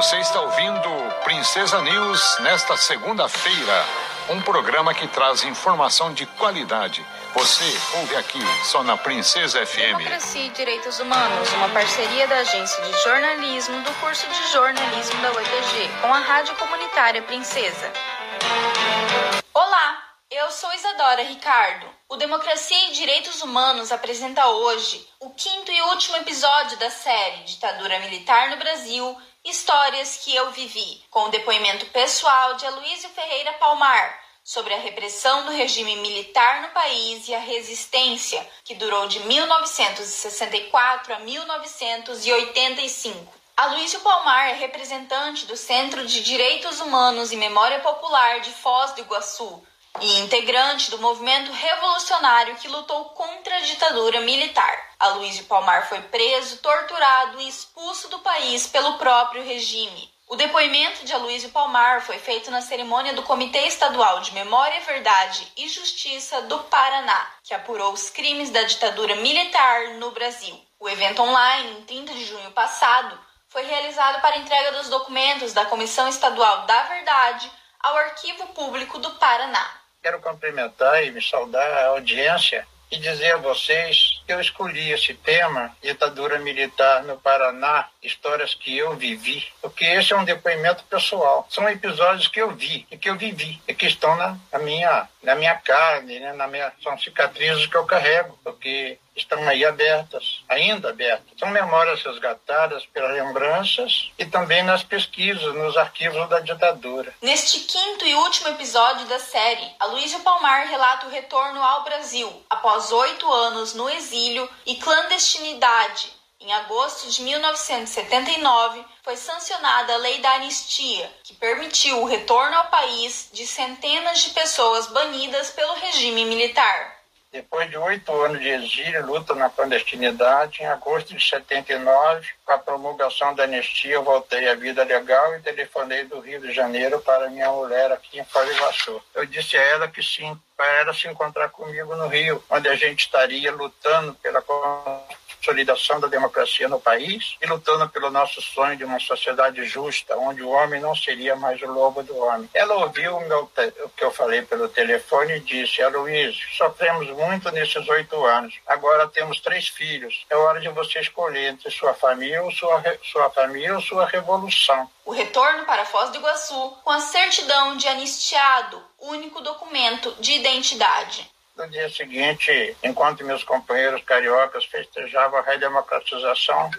Você está ouvindo Princesa News nesta segunda-feira, um programa que traz informação de qualidade. Você ouve aqui só na Princesa FM. Democracia e Direitos Humanos, uma parceria da Agência de Jornalismo do curso de jornalismo da UEPG com a Rádio Comunitária Princesa. Olá, eu sou Isadora Ricardo. O Democracia e Direitos Humanos apresenta hoje o quinto e último episódio da série Ditadura Militar no Brasil Histórias que eu vivi, com o depoimento pessoal de Aloysio Ferreira Palmar sobre a repressão do regime militar no país e a resistência que durou de 1964 a 1985. Aloysio Palmar é representante do Centro de Direitos Humanos e Memória Popular de Foz do Iguaçu e integrante do movimento revolucionário que lutou contra a ditadura militar. Aloysio Palmar foi preso, torturado e expulso do país pelo próprio regime. O depoimento de Aloysio Palmar foi feito na cerimônia do Comitê Estadual de Memória, Verdade e Justiça do Paraná, que apurou os crimes da ditadura militar no Brasil. O evento online, em 30 de junho passado, foi realizado para entrega dos documentos da Comissão Estadual da Verdade ao Arquivo Público do Paraná. Quero cumprimentar e me saudar a audiência e dizer a vocês que eu escolhi esse tema, ditadura militar no Paraná, histórias que eu vivi, porque esse é um depoimento pessoal. São episódios que eu vi e que eu vivi e que estão na, na minha na minha carne, né? na minha são cicatrizes que eu carrego, porque estão aí abertas, ainda abertas. São memórias resgatadas pelas lembranças e também nas pesquisas, nos arquivos da ditadura. Neste quinto e último episódio da série, Aloysio Palmar relata o retorno ao Brasil após oito anos no exílio e clandestinidade em agosto de 1979, foi sancionada a Lei da Anistia, que permitiu o retorno ao país de centenas de pessoas banidas pelo regime militar. Depois de oito anos de exílio, luta na clandestinidade, em agosto de 79, com a promulgação da anistia, eu voltei à vida legal e telefonei do Rio de Janeiro para minha mulher aqui em Foz do Iguaçu. Eu disse a ela que sim, para ela se encontrar comigo no Rio, onde a gente estaria lutando pela consolidação da democracia no país e lutando pelo nosso sonho de uma sociedade justa, onde o homem não seria mais o lobo do homem. Ela ouviu o, meu o que eu falei pelo telefone e disse: Aloysio, sofremos muito nesses oito anos. Agora temos três filhos. É hora de você escolher entre sua família ou sua, sua família ou sua revolução. O retorno para Foz do Iguaçu com a certidão de anistiado, único documento de identidade. No dia seguinte, enquanto meus companheiros cariocas festejavam a redemocratização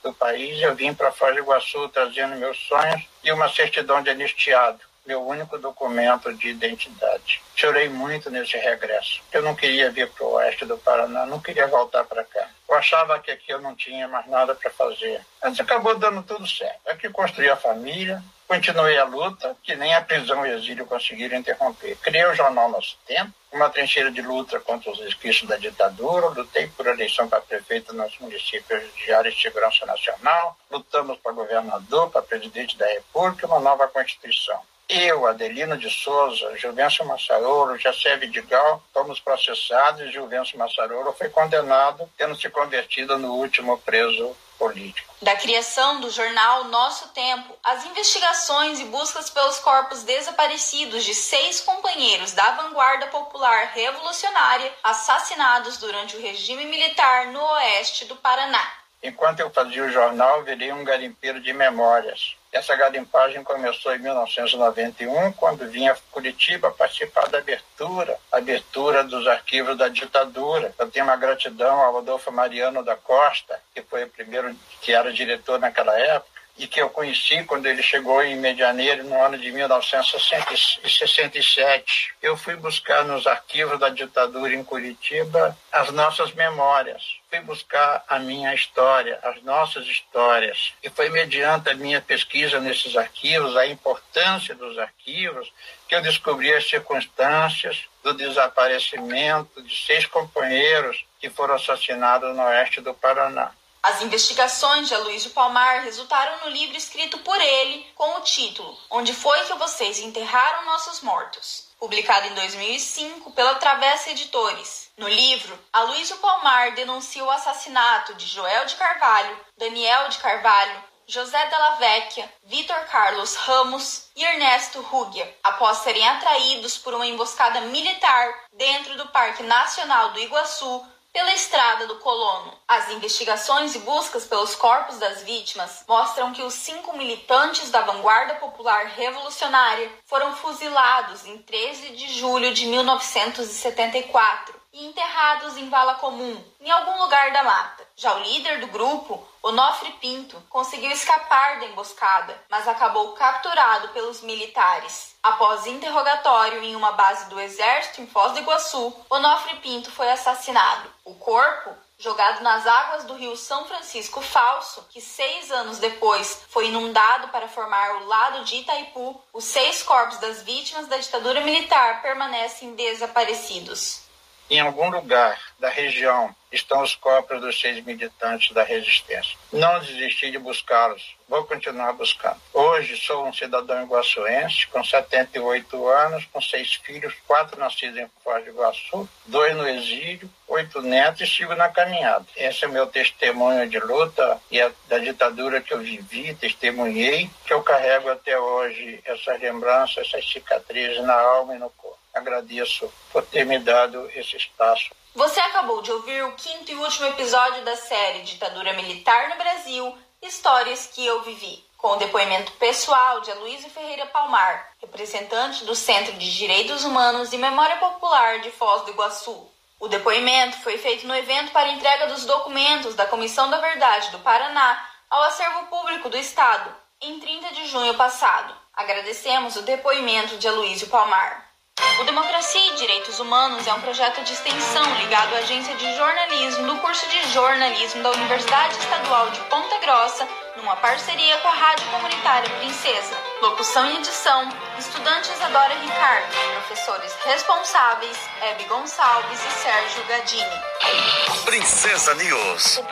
do país, eu vim para Foz do Iguaçu trazendo meus sonhos e uma certidão de anistiado, meu único documento de identidade. Chorei muito nesse regresso. Eu não queria vir para o oeste do Paraná, não queria voltar para cá. Eu achava que aqui eu não tinha mais nada para fazer. Mas acabou dando tudo certo. Aqui construí a família, continuei a luta, que nem a prisão e o exílio conseguiram interromper. Criei o jornal Nosso Tempo, uma trincheira de luta contra os resquícios da ditadura, lutei por eleição para prefeito nos municípios de área de segurança nacional, lutamos para governador, para presidente da república, uma nova constituição. Eu, Adelino de Souza, Juvencio Massarolo, Jacé Vidigal, fomos processados e Juvencio Massarolo foi condenado, tendo se convertido no último preso político. Da criação do jornal Nosso Tempo, as investigações e buscas pelos corpos desaparecidos de seis companheiros da vanguarda popular revolucionária assassinados durante o regime militar no oeste do Paraná. Enquanto eu fazia o jornal, virei um garimpeiro de memórias. Essa garimpagem começou em 1991, quando vinha a Curitiba participar da abertura, abertura dos arquivos da ditadura. Eu tenho uma gratidão ao Rodolfo Mariano da Costa, que foi o primeiro que era diretor naquela época, e que eu conheci quando ele chegou em Medianeiro no ano de 1967. Eu fui buscar nos arquivos da ditadura em Curitiba as nossas memórias. Fui buscar a minha história, as nossas histórias. E foi mediante a minha pesquisa nesses arquivos, a importância dos arquivos, que eu descobri as circunstâncias do desaparecimento de seis companheiros que foram assassinados no oeste do Paraná. As investigações de Aloysio Palmar resultaram no livro escrito por ele com o título Onde foi que vocês enterraram nossos mortos? Publicado em 2005 pela Travessa Editores. No livro, Aloysio Palmar denuncia o assassinato de Joel de Carvalho, Daniel de Carvalho, José Della Vecchia, Vitor Carlos Ramos e Ernesto Rugia, após serem atraídos por uma emboscada militar dentro do Parque Nacional do Iguaçu pela estrada do colono. As investigações e buscas pelos corpos das vítimas mostram que os cinco militantes da Vanguarda Popular Revolucionária foram fuzilados em 13 de julho de 1974 e enterrados em vala comum, em algum lugar da mata. Já o líder do grupo, Onofre Pinto, conseguiu escapar da emboscada, mas acabou capturado pelos militares. Após interrogatório em uma base do exército em Foz do Iguaçu, Onofre Pinto foi assassinado. O corpo jogado nas águas do rio São Francisco Falso, que seis anos depois foi inundado para formar o lado de Itaipu, os seis corpos das vítimas da ditadura militar permanecem desaparecidos. Em algum lugar da região estão os corpos dos seis militantes da resistência. Não desisti de buscá-los, vou continuar buscando. Hoje sou um cidadão iguaçuense, com 78 anos, com seis filhos, quatro nascidos em Foz do Iguaçu, dois no exílio, oito netos e sigo na caminhada. Esse é meu testemunho de luta e da ditadura que eu vivi, testemunhei, que eu carrego até hoje essas lembranças, essas cicatrizes na alma e no corpo agradeço por ter me dado esse espaço. Você acabou de ouvir o quinto e último episódio da série Ditadura Militar no Brasil Histórias que eu vivi, com o depoimento pessoal de Aloysio Ferreira Palmar, representante do Centro de Direitos Humanos e Memória Popular de Foz do Iguaçu. O depoimento foi feito no evento para entrega dos documentos da Comissão da Verdade do Paraná ao acervo público do Estado, em 30 de junho passado. Agradecemos o depoimento de Aloysio Palmar. O Democracia e Direitos Humanos é um projeto de extensão ligado à agência de jornalismo do curso de jornalismo da Universidade Estadual de Ponta Grossa, numa parceria com a Rádio Comunitária Princesa. Locução e edição: estudante Isadora Ricardo, professores responsáveis: Hebe Gonçalves e Sérgio Gadini. Princesa News.